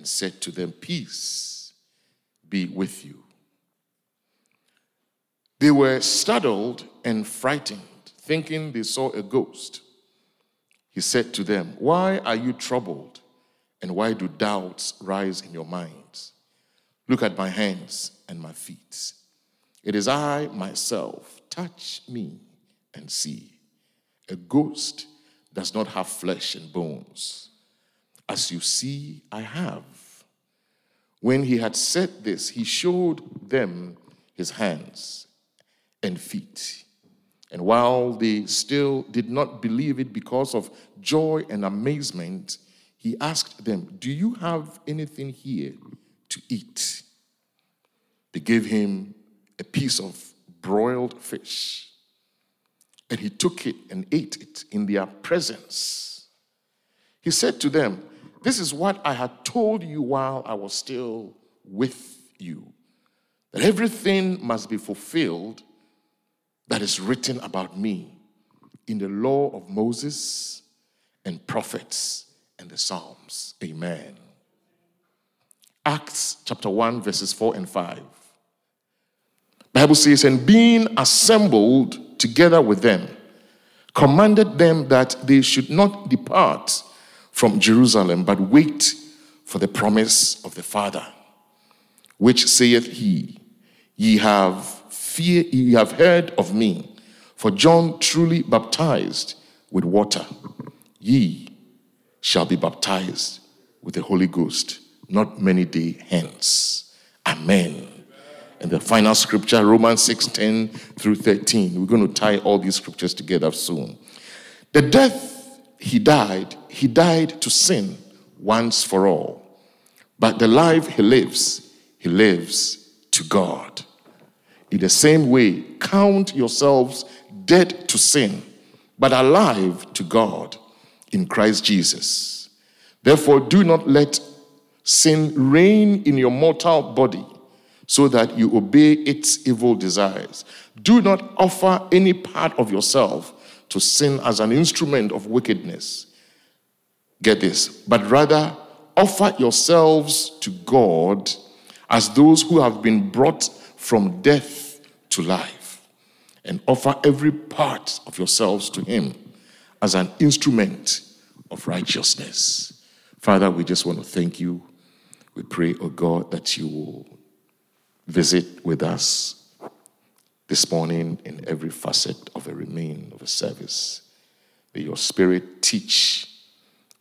and said to them, Peace be with you. They were startled and frightened, thinking they saw a ghost. He said to them, Why are you troubled? And why do doubts rise in your minds? Look at my hands and my feet. It is I myself. Touch me and see. A ghost does not have flesh and bones. As you see, I have. When he had said this, he showed them his hands and feet. And while they still did not believe it because of joy and amazement, he asked them, Do you have anything here to eat? They gave him a piece of broiled fish. And he took it and ate it in their presence. He said to them, This is what I had told you while I was still with you that everything must be fulfilled that is written about me in the law of Moses and prophets and the Psalms. Amen. Acts chapter 1, verses 4 and 5. Bible says, and being assembled together with them, commanded them that they should not depart from Jerusalem, but wait for the promise of the Father, which saith he, Ye have fear ye have heard of me. For John truly baptized with water. Ye shall be baptized with the Holy Ghost not many days hence. Amen. And the final scripture, Romans 6 10 through 13. We're going to tie all these scriptures together soon. The death he died, he died to sin once for all. But the life he lives, he lives to God. In the same way, count yourselves dead to sin, but alive to God in Christ Jesus. Therefore, do not let sin reign in your mortal body so that you obey its evil desires. Do not offer any part of yourself to sin as an instrument of wickedness. Get this, but rather offer yourselves to God as those who have been brought from death to life and offer every part of yourselves to Him as an instrument of righteousness. Father, we just want to thank you. We pray, oh God, that you will visit with us this morning in every facet of a remain of a service. May your spirit teach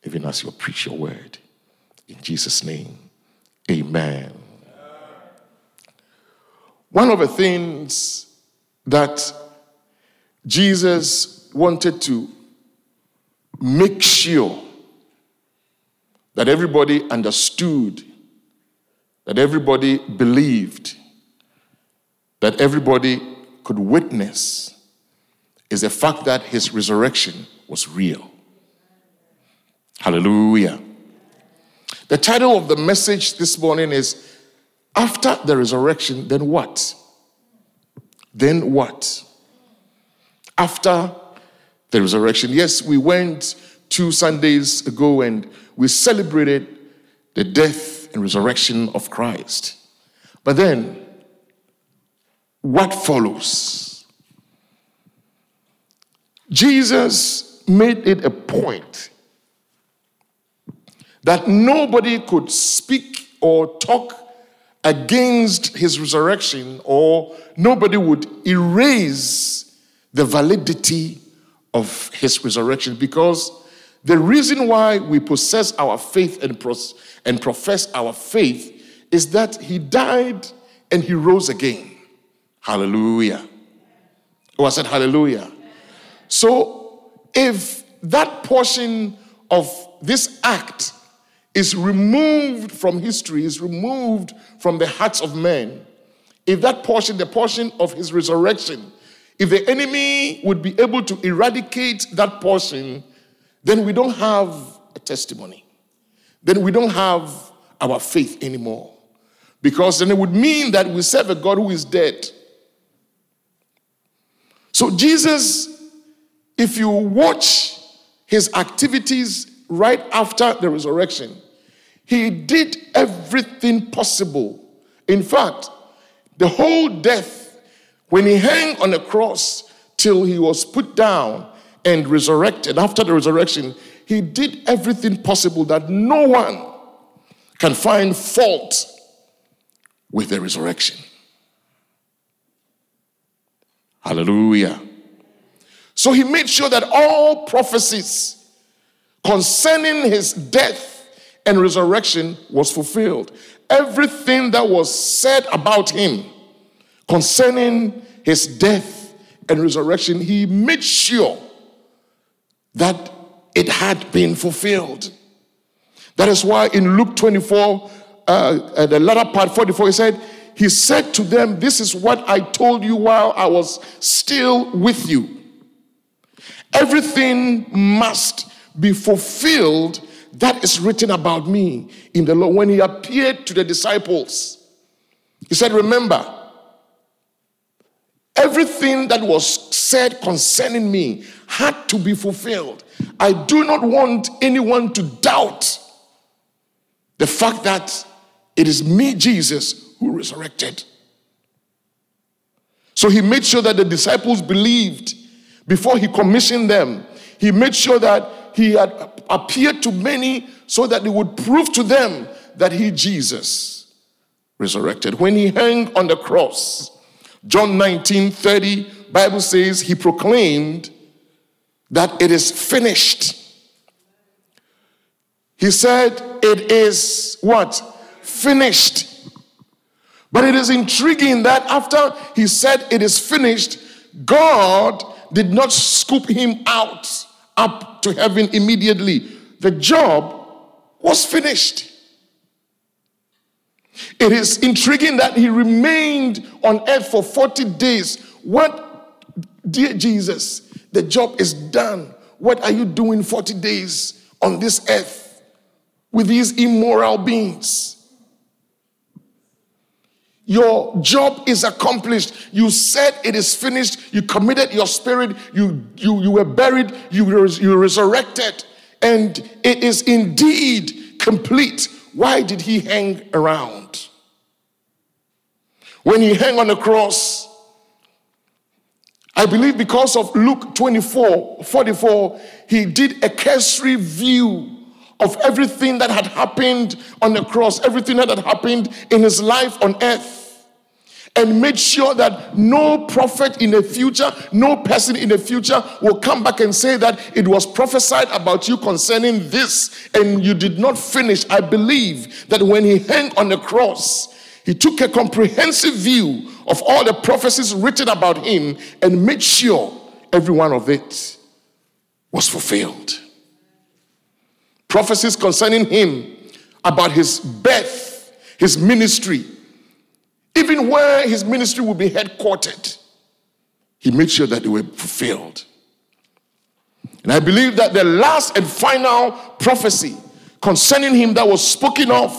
even as you preach your word. In Jesus' name, amen. One of the things that Jesus wanted to make sure that everybody understood, that everybody believed, that everybody could witness is the fact that his resurrection was real. Hallelujah. The title of the message this morning is after the resurrection, then what? Then what? After the resurrection. Yes, we went two Sundays ago and we celebrated the death and resurrection of Christ. But then, what follows? Jesus made it a point that nobody could speak or talk against his resurrection, or nobody would erase the validity of his resurrection because the reason why we possess our faith and, pros- and profess our faith is that he died and he rose again. Hallelujah. Oh, I said hallelujah. So if that portion of this act is removed from history, is removed from the hearts of men, if that portion, the portion of his resurrection, if the enemy would be able to eradicate that portion, then we don't have a testimony. Then we don't have our faith anymore. Because then it would mean that we serve a God who is dead. So, Jesus, if you watch his activities right after the resurrection, he did everything possible. In fact, the whole death, when he hung on the cross till he was put down and resurrected, after the resurrection, he did everything possible that no one can find fault with the resurrection. Hallelujah. So he made sure that all prophecies concerning his death and resurrection was fulfilled. Everything that was said about him concerning his death and resurrection, he made sure that it had been fulfilled. That is why in Luke 24, uh, the latter part 44, he said, He said to them, This is what I told you while I was still with you Everything must be fulfilled that is written about me in the law. When he appeared to the disciples, he said, Remember, everything that was said concerning me had to be fulfilled. I do not want anyone to doubt the fact that it is me, Jesus, who resurrected. So he made sure that the disciples believed before he commissioned them, he made sure that he had appeared to many so that he would prove to them that he, Jesus, resurrected. When he hung on the cross, John 19 30, Bible says he proclaimed that it is finished. He said, It is what? Finished. But it is intriguing that after he said it is finished, God did not scoop him out up to heaven immediately. The job was finished. It is intriguing that he remained on earth for 40 days. What, dear Jesus, the job is done. What are you doing 40 days on this earth with these immoral beings? Your job is accomplished. You said it is finished. You committed your spirit. You, you, you were buried. You were, you resurrected. And it is indeed complete. Why did he hang around? When he hung on the cross, I believe because of Luke 24 44, he did a cursory view of everything that had happened on the cross, everything that had happened in his life on earth and made sure that no prophet in the future, no person in the future will come back and say that it was prophesied about you concerning this and you did not finish. I believe that when he hung on the cross, he took a comprehensive view of all the prophecies written about him and made sure every one of it was fulfilled. Prophecies concerning him about his birth, his ministry, even where his ministry would be headquartered, he made sure that they were fulfilled. And I believe that the last and final prophecy concerning him that was spoken of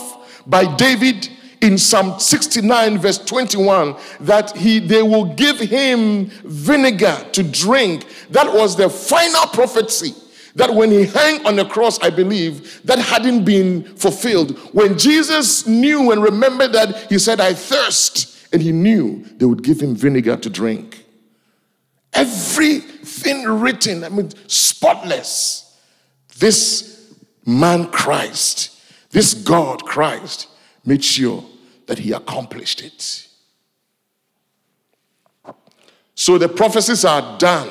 by David in Psalm 69, verse 21, that he they will give him vinegar to drink. That was the final prophecy that when he hung on the cross, I believe, that hadn't been fulfilled. When Jesus knew and remembered that, he said, I thirst. And he knew they would give him vinegar to drink. Everything written, I mean, spotless. This man Christ, this God Christ, made sure that he accomplished it. So the prophecies are done,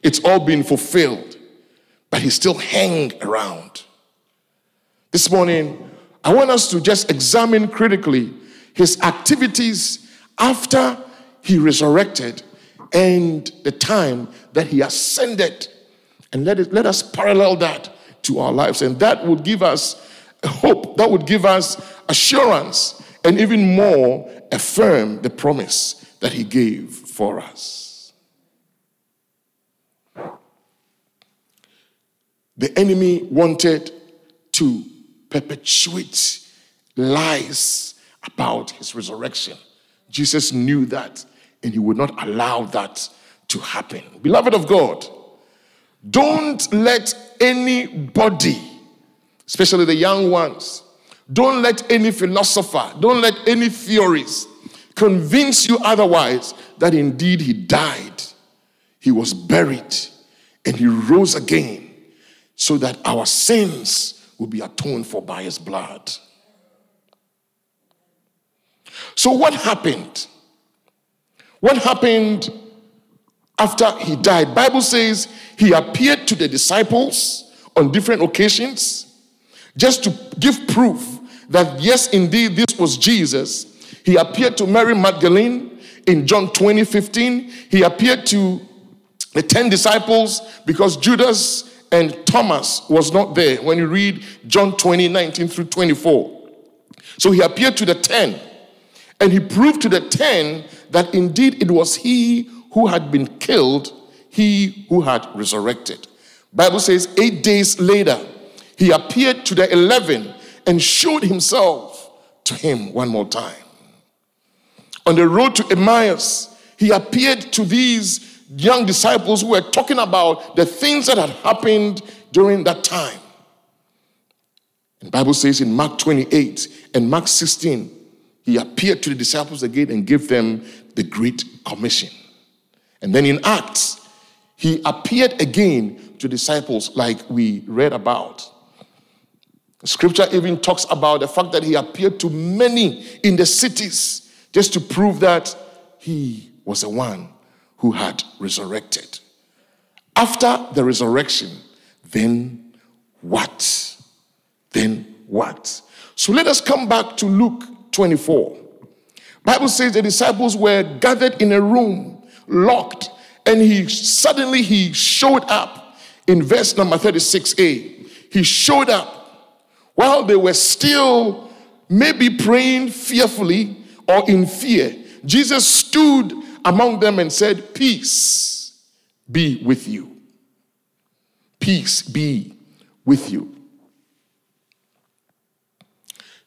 it's all been fulfilled but he still hang around. This morning, I want us to just examine critically his activities after he resurrected and the time that he ascended. And let, it, let us parallel that to our lives. And that would give us hope, that would give us assurance, and even more affirm the promise that he gave for us. The enemy wanted to perpetuate lies about his resurrection. Jesus knew that, and he would not allow that to happen. Beloved of God, don't let anybody, especially the young ones, Don't let any philosopher, don't let any theories convince you otherwise that indeed he died, he was buried, and he rose again so that our sins will be atoned for by his blood. So, what happened? What happened after he died? Bible says he appeared to the disciples on different occasions just to give proof that yes, indeed, this was Jesus. He appeared to Mary Magdalene in John 20 15. He appeared to the 10 disciples because Judas and Thomas was not there when you read John 20 19 through 24. So he appeared to the 10 and he proved to the 10 that indeed it was he who had been killed, he who had resurrected. Bible says 8 days later he appeared to the 11 and showed himself to him one more time. On the road to Emmaus, he appeared to these young disciples who were talking about the things that had happened during that time. And Bible says in Mark 28 and Mark 16, he appeared to the disciples again and gave them the Great Commission. And then in Acts, he appeared again to disciples like we read about. Scripture even talks about the fact that he appeared to many in the cities just to prove that he was the one who had resurrected. After the resurrection, then what? Then what? So let us come back to Luke 24. Bible says the disciples were gathered in a room, locked, and he suddenly he showed up in verse number 36a. He showed up while they were still maybe praying fearfully or in fear, Jesus stood among them and said, Peace be with you. Peace be with you.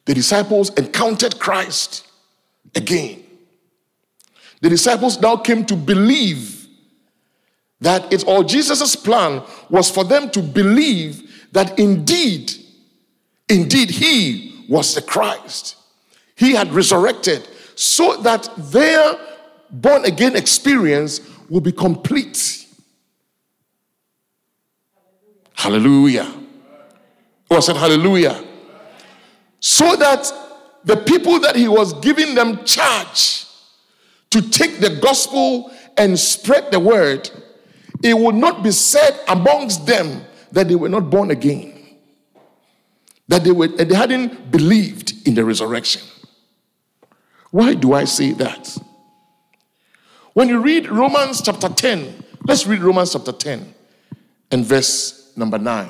The disciples encountered Christ again. The disciples now came to believe that it's all Jesus' plan was for them to believe that indeed Indeed, he was the Christ. He had resurrected so that their born again experience will be complete. Hallelujah. Oh, I said hallelujah. So that the people that he was giving them charge to take the gospel and spread the word, it would not be said amongst them that they were not born again that they, were, they hadn't believed in the resurrection. Why do I say that? When you read Romans chapter 10, let's read Romans chapter 10 and verse number 9.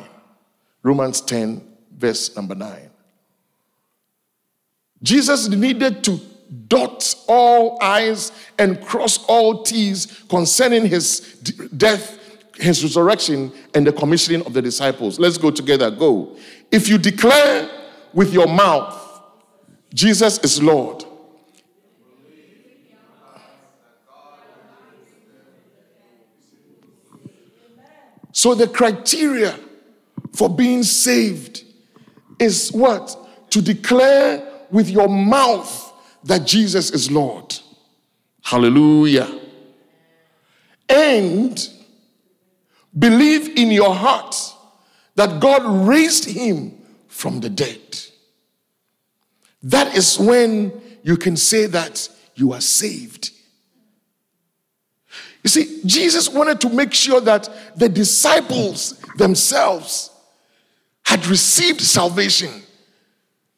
Romans 10, verse number 9. Jesus needed to dot all I's and cross all T's concerning his death his resurrection and the commissioning of the disciples. Let's go together. Go. If you declare with your mouth, Jesus is Lord. So the criteria for being saved is what? To declare with your mouth that Jesus is Lord. Hallelujah. And Believe in your heart that God raised him from the dead. That is when you can say that you are saved. You see, Jesus wanted to make sure that the disciples themselves had received salvation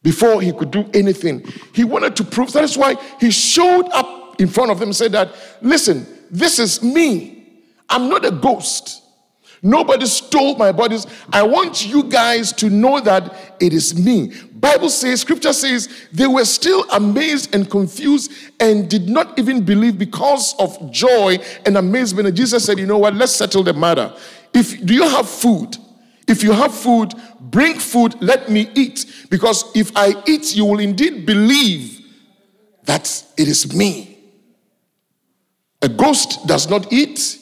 before he could do anything. He wanted to prove that is why he showed up in front of them and said that, listen, this is me. I'm not a ghost. Nobody stole my bodies. I want you guys to know that it is me. Bible says, scripture says, they were still amazed and confused and did not even believe because of joy and amazement. And Jesus said, you know what, let's settle the matter. If do you have food? If you have food, bring food, let me eat. Because if I eat, you will indeed believe that it is me. A ghost does not eat,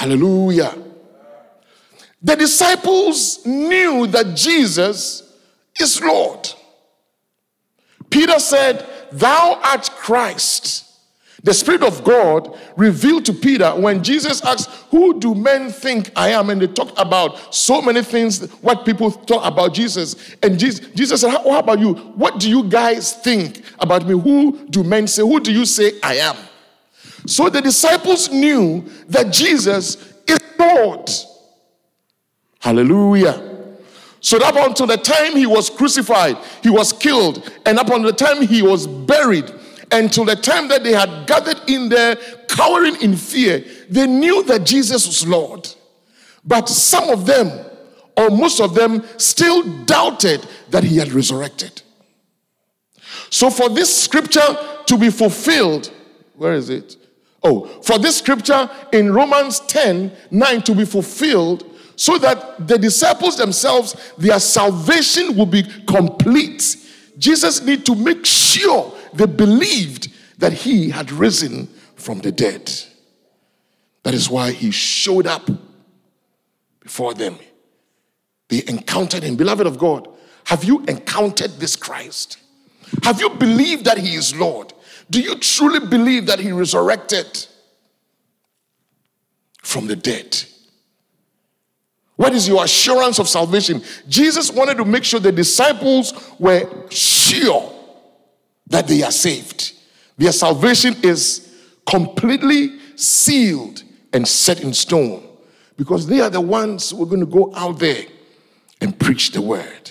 Hallelujah. The disciples knew that Jesus is Lord. Peter said, Thou art Christ. The Spirit of God revealed to Peter when Jesus asked, Who do men think I am? And they talked about so many things, what people thought about Jesus. And Jesus, Jesus said, How about you? What do you guys think about me? Who do men say? Who do you say I am? So the disciples knew that Jesus is Lord. Hallelujah. So up until the time he was crucified, he was killed, and up until the time he was buried, until the time that they had gathered in there, cowering in fear, they knew that Jesus was Lord. But some of them, or most of them, still doubted that he had resurrected. So for this scripture to be fulfilled, where is it? Oh, for this scripture in Romans 10 9 to be fulfilled, so that the disciples themselves, their salvation will be complete. Jesus need to make sure they believed that he had risen from the dead. That is why he showed up before them. They encountered him. Beloved of God, have you encountered this Christ? Have you believed that he is Lord? Do you truly believe that he resurrected from the dead? What is your assurance of salvation? Jesus wanted to make sure the disciples were sure that they are saved. Their salvation is completely sealed and set in stone because they are the ones who are going to go out there and preach the word.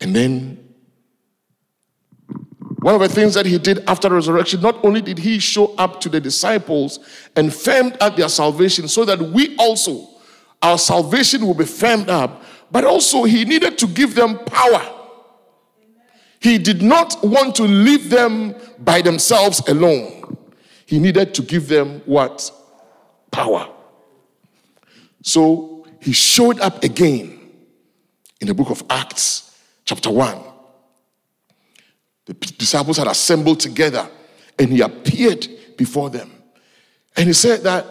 And then one of the things that he did after the resurrection, not only did he show up to the disciples and firmed up their salvation so that we also, our salvation will be firmed up, but also he needed to give them power. He did not want to leave them by themselves alone. He needed to give them what? Power. So he showed up again in the book of Acts, chapter 1 the disciples had assembled together and he appeared before them. And he said that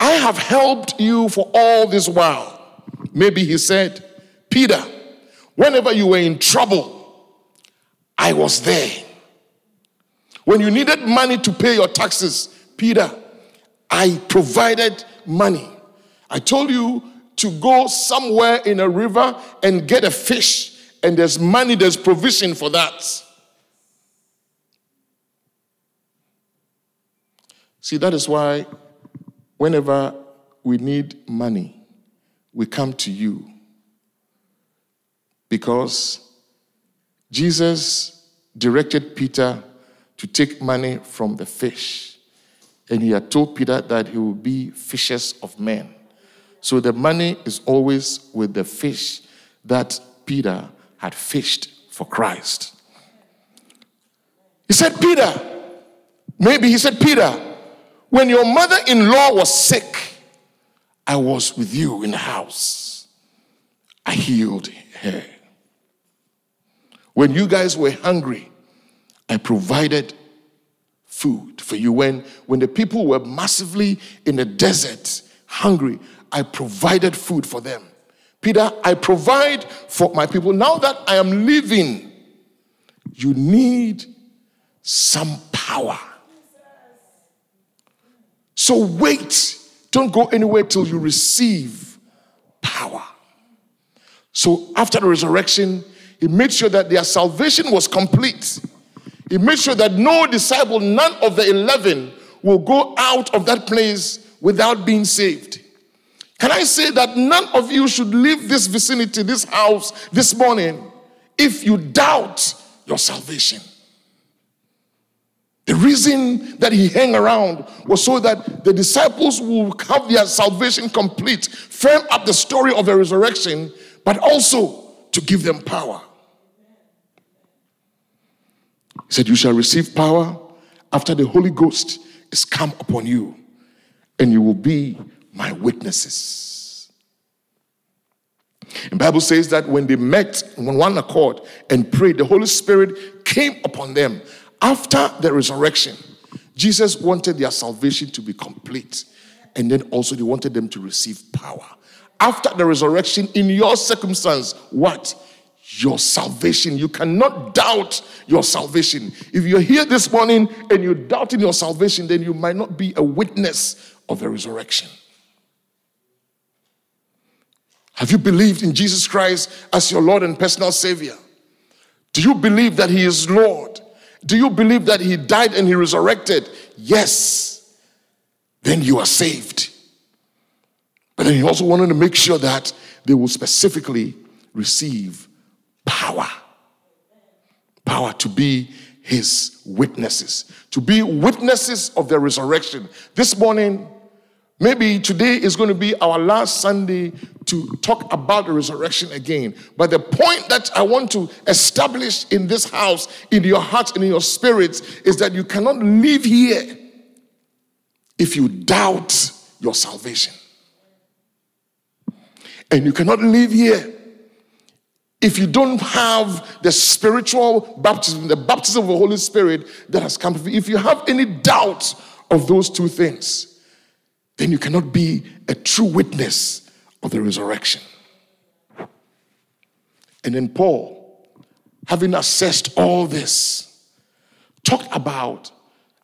I have helped you for all this while. Maybe he said, Peter, whenever you were in trouble, I was there. When you needed money to pay your taxes, Peter, I provided money. I told you to go somewhere in a river and get a fish and there's money, there's provision for that. See, that is why whenever we need money, we come to you. Because Jesus directed Peter to take money from the fish. And he had told Peter that he would be fishers of men. So the money is always with the fish that Peter had fished for Christ. He said, Peter, maybe he said, Peter, when your mother in law was sick, I was with you in the house. I healed her. When you guys were hungry, I provided food for you. When, when the people were massively in the desert, hungry, I provided food for them. Peter, I provide for my people. Now that I am living, you need some power. So wait. Don't go anywhere till you receive power. So after the resurrection, he made sure that their salvation was complete. He made sure that no disciple, none of the 11, will go out of that place without being saved. Can I say that none of you should leave this vicinity, this house, this morning, if you doubt your salvation? The reason that he hung around was so that the disciples will have their salvation complete, firm up the story of the resurrection, but also to give them power. He said, You shall receive power after the Holy Ghost is come upon you, and you will be my witnesses. The Bible says that when they met on one accord and prayed, the Holy Spirit came upon them. After the resurrection, Jesus wanted their salvation to be complete. And then also, they wanted them to receive power after the resurrection in your circumstance? What? Your salvation. You cannot doubt your salvation. If you're here this morning and you're doubting your salvation, then you might not be a witness of the resurrection. Have you believed in Jesus Christ as your Lord and personal Savior? Do you believe that He is Lord? Do you believe that He died and He resurrected? Yes. Then you are saved. But then He also wanted to make sure that they will specifically receive power. Power to be His witnesses, to be witnesses of the resurrection. This morning, Maybe today is going to be our last Sunday to talk about the resurrection again. But the point that I want to establish in this house, in your hearts and in your spirits, is that you cannot live here if you doubt your salvation. And you cannot live here if you don't have the spiritual baptism, the baptism of the Holy Spirit that has come. If you have any doubt of those two things, then you cannot be a true witness of the resurrection. And then Paul, having assessed all this, talked about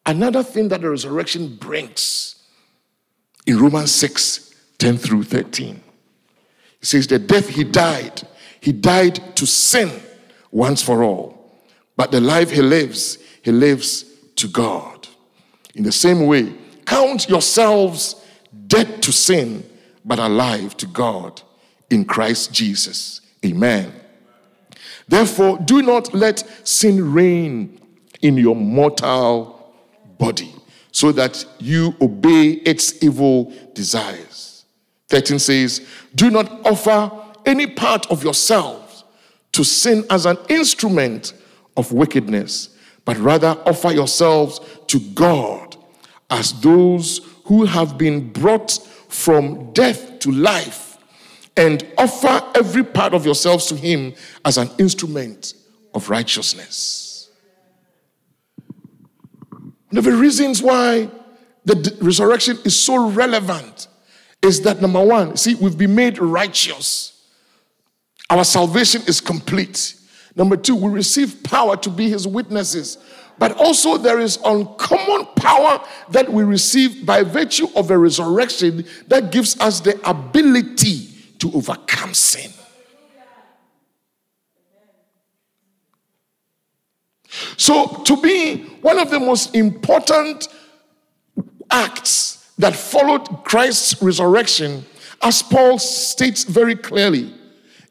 another thing that the resurrection brings in Romans 6 10 through 13. He says, The death he died, he died to sin once for all. But the life he lives, he lives to God. In the same way, count yourselves dead to sin, but alive to God in Christ Jesus. Amen. Therefore, do not let sin reign in your mortal body so that you obey its evil desires. 13 says, Do not offer any part of yourselves to sin as an instrument of wickedness, but rather offer yourselves to God as those who have been brought from death to life and offer every part of yourselves to him as an instrument of righteousness. One of the reasons why the resurrection is so relevant is that number one, see, we've been made righteous. Our salvation is complete. Number two, we receive power to be his witnesses. But also, there is uncommon power that we receive by virtue of a resurrection that gives us the ability to overcome sin. So, to me, one of the most important acts that followed Christ's resurrection, as Paul states very clearly,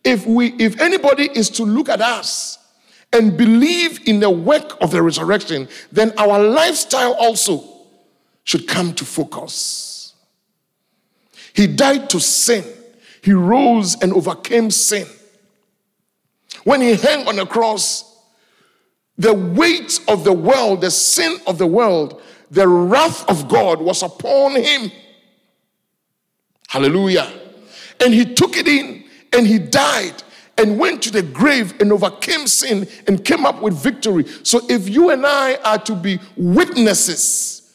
if we if anybody is to look at us and believe in the work of the resurrection, then our lifestyle also should come to focus. He died to sin, he rose and overcame sin. When he hung on the cross, the weight of the world, the sin of the world, the wrath of God was upon him. Hallelujah. And he took it in and he died and went to the grave and overcame sin and came up with victory. So if you and I are to be witnesses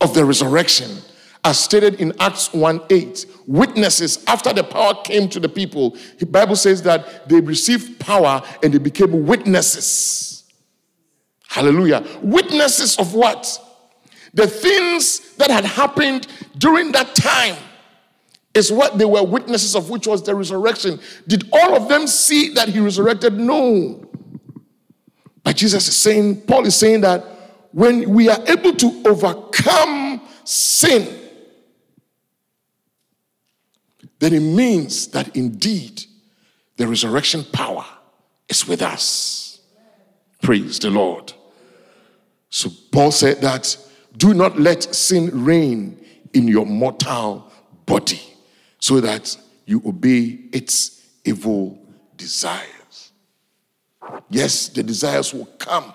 of the resurrection, as stated in Acts 1 8, witnesses after the power came to the people, the Bible says that they received power and they became witnesses. Hallelujah. Witnesses of what? The things that had happened during that time is what they were witnesses of, which was the resurrection. Did all of them see that he resurrected? No. But Jesus is saying, Paul is saying that when we are able to overcome sin, then it means that indeed the resurrection power is with us. Praise the Lord. So Paul said that do not let sin reign in your mortal body so that you obey its evil desires. Yes, the desires will come.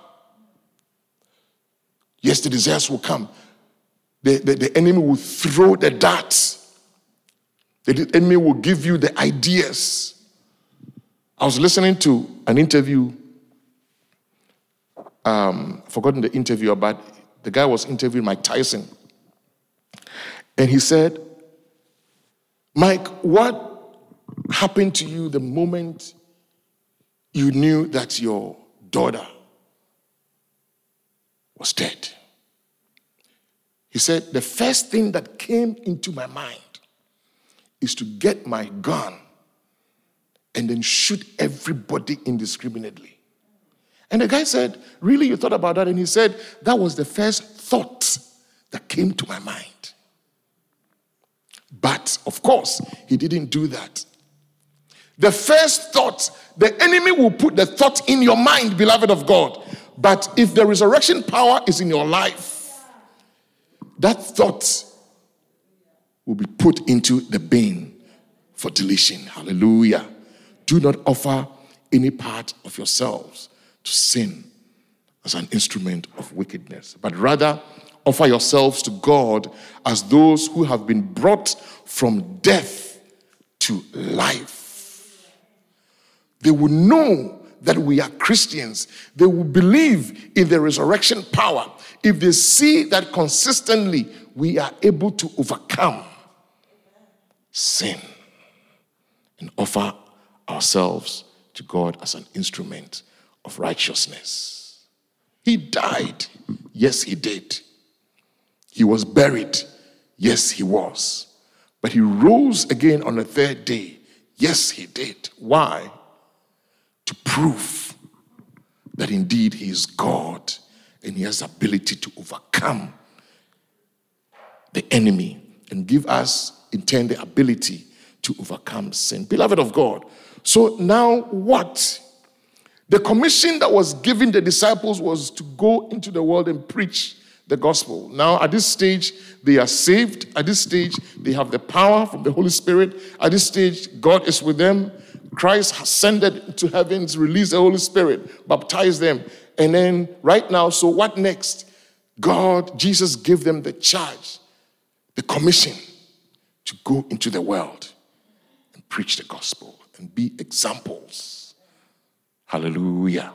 Yes, the desires will come. The, the, the enemy will throw the darts. The enemy will give you the ideas. I was listening to an interview. Um, forgotten the interview, but the guy was interviewing Mike Tyson. And he said, Mike, what happened to you the moment you knew that your daughter was dead? He said, The first thing that came into my mind is to get my gun and then shoot everybody indiscriminately. And the guy said, Really, you thought about that? And he said, That was the first thought that came to my mind. But of course, he didn't do that. The first thought, the enemy will put the thought in your mind, beloved of God. But if the resurrection power is in your life, that thought will be put into the bin for deletion. Hallelujah. Do not offer any part of yourselves to sin as an instrument of wickedness, but rather offer yourselves to God as those who have been brought from death to life. They will know that we are Christians. They will believe in the resurrection power if they see that consistently we are able to overcome sin and offer ourselves to God as an instrument of righteousness. He died. Yes, he did. He was buried. Yes, he was. But he rose again on the third day. Yes, he did. Why? To prove that indeed he is God and he has ability to overcome the enemy and give us in turn the ability to overcome sin. Beloved of God, so now what? The commission that was given the disciples was to go into the world and preach the gospel. Now, at this stage, they are saved. At this stage, they have the power from the Holy Spirit. At this stage, God is with them. Christ ascended to heavens, released the Holy Spirit, baptized them. And then, right now, so what next? God, Jesus gave them the charge, the commission to go into the world and preach the gospel and be examples. Hallelujah.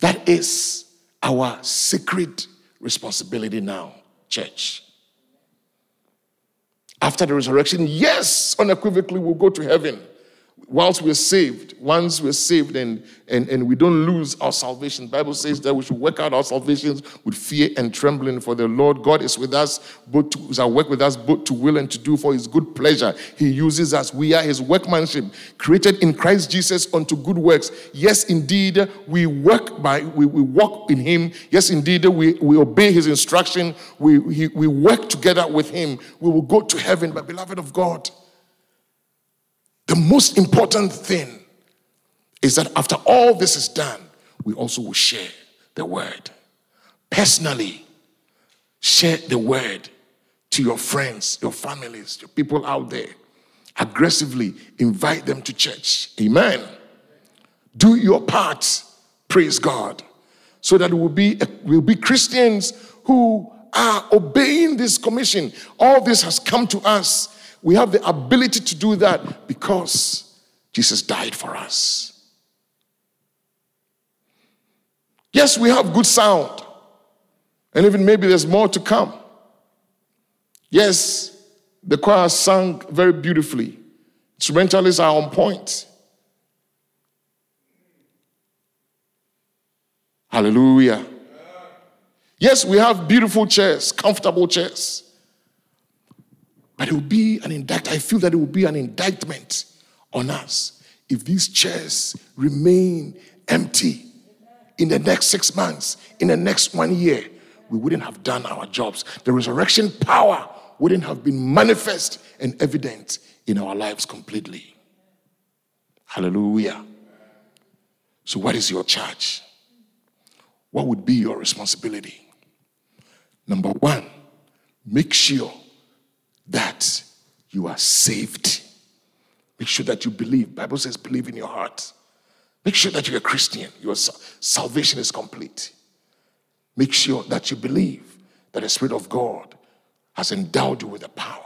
That is our sacred responsibility now, church. After the resurrection, yes, unequivocally, we'll go to heaven whilst we're saved, once we're saved and, and, and we don't lose our salvation, Bible says that we should work out our salvations with fear and trembling for the Lord God is with us, both to, is work with us both to will and to do for his good pleasure. He uses us. We are his workmanship, created in Christ Jesus unto good works. Yes, indeed, we work by, we, we walk in him. Yes, indeed, we, we obey his instruction. We, he, we work together with him. We will go to heaven, but beloved of God, the most important thing is that after all this is done, we also will share the word. Personally, share the word to your friends, your families, your people out there. Aggressively invite them to church. Amen. Do your part, praise God, so that we'll be, we'll be Christians who are obeying this commission. All this has come to us we have the ability to do that because Jesus died for us. Yes, we have good sound. And even maybe there's more to come. Yes, the choir sang very beautifully. Instrumentalists are on point. Hallelujah. Yes, we have beautiful chairs, comfortable chairs. But it will be an indictment. I feel that it will be an indictment on us if these chairs remain empty in the next six months, in the next one year. We wouldn't have done our jobs. The resurrection power wouldn't have been manifest and evident in our lives completely. Hallelujah. So, what is your charge? What would be your responsibility? Number one, make sure that you are saved. Make sure that you believe. Bible says believe in your heart. Make sure that you're a Christian. Your salvation is complete. Make sure that you believe that the Spirit of God has endowed you with the power.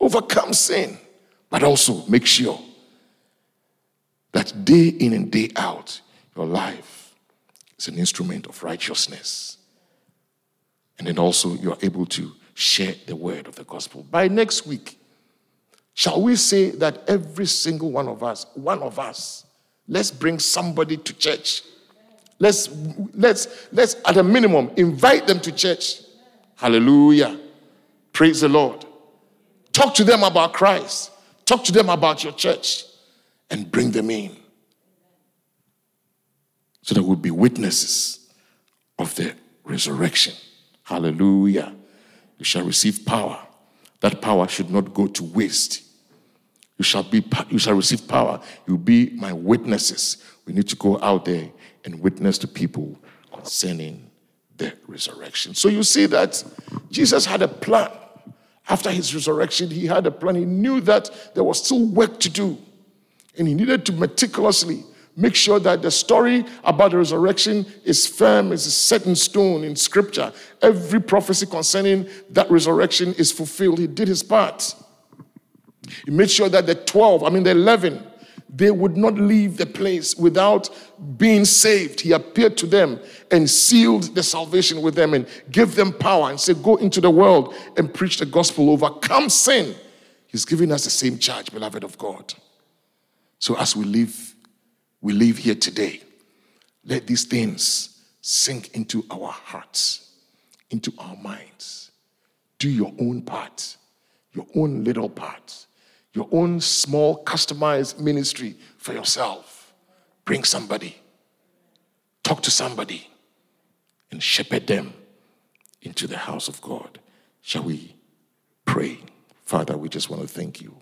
Overcome sin, but also make sure that day in and day out, your life is an instrument of righteousness. And then also you're able to share the word of the gospel. By next week, Shall we say that every single one of us, one of us, let's bring somebody to church? Let's, let's, let's, at a minimum, invite them to church. Hallelujah. Praise the Lord. Talk to them about Christ. Talk to them about your church and bring them in so that we'll be witnesses of the resurrection. Hallelujah. You shall receive power. That power should not go to waste. You shall, be, you shall receive power. You'll be my witnesses. We need to go out there and witness to people concerning the resurrection. So you see that Jesus had a plan. After his resurrection, he had a plan. He knew that there was still work to do. And he needed to meticulously make sure that the story about the resurrection is firm, is set in stone in scripture. Every prophecy concerning that resurrection is fulfilled. He did his part. He made sure that the 12, I mean the 11, they would not leave the place without being saved. He appeared to them and sealed the salvation with them and gave them power and said, Go into the world and preach the gospel, overcome sin. He's giving us the same charge, beloved of God. So as we live, we live here today, let these things sink into our hearts, into our minds. Do your own part, your own little part your own small customized ministry for yourself. Bring somebody, talk to somebody, and shepherd them into the house of God. Shall we pray? Father, we just want to thank you.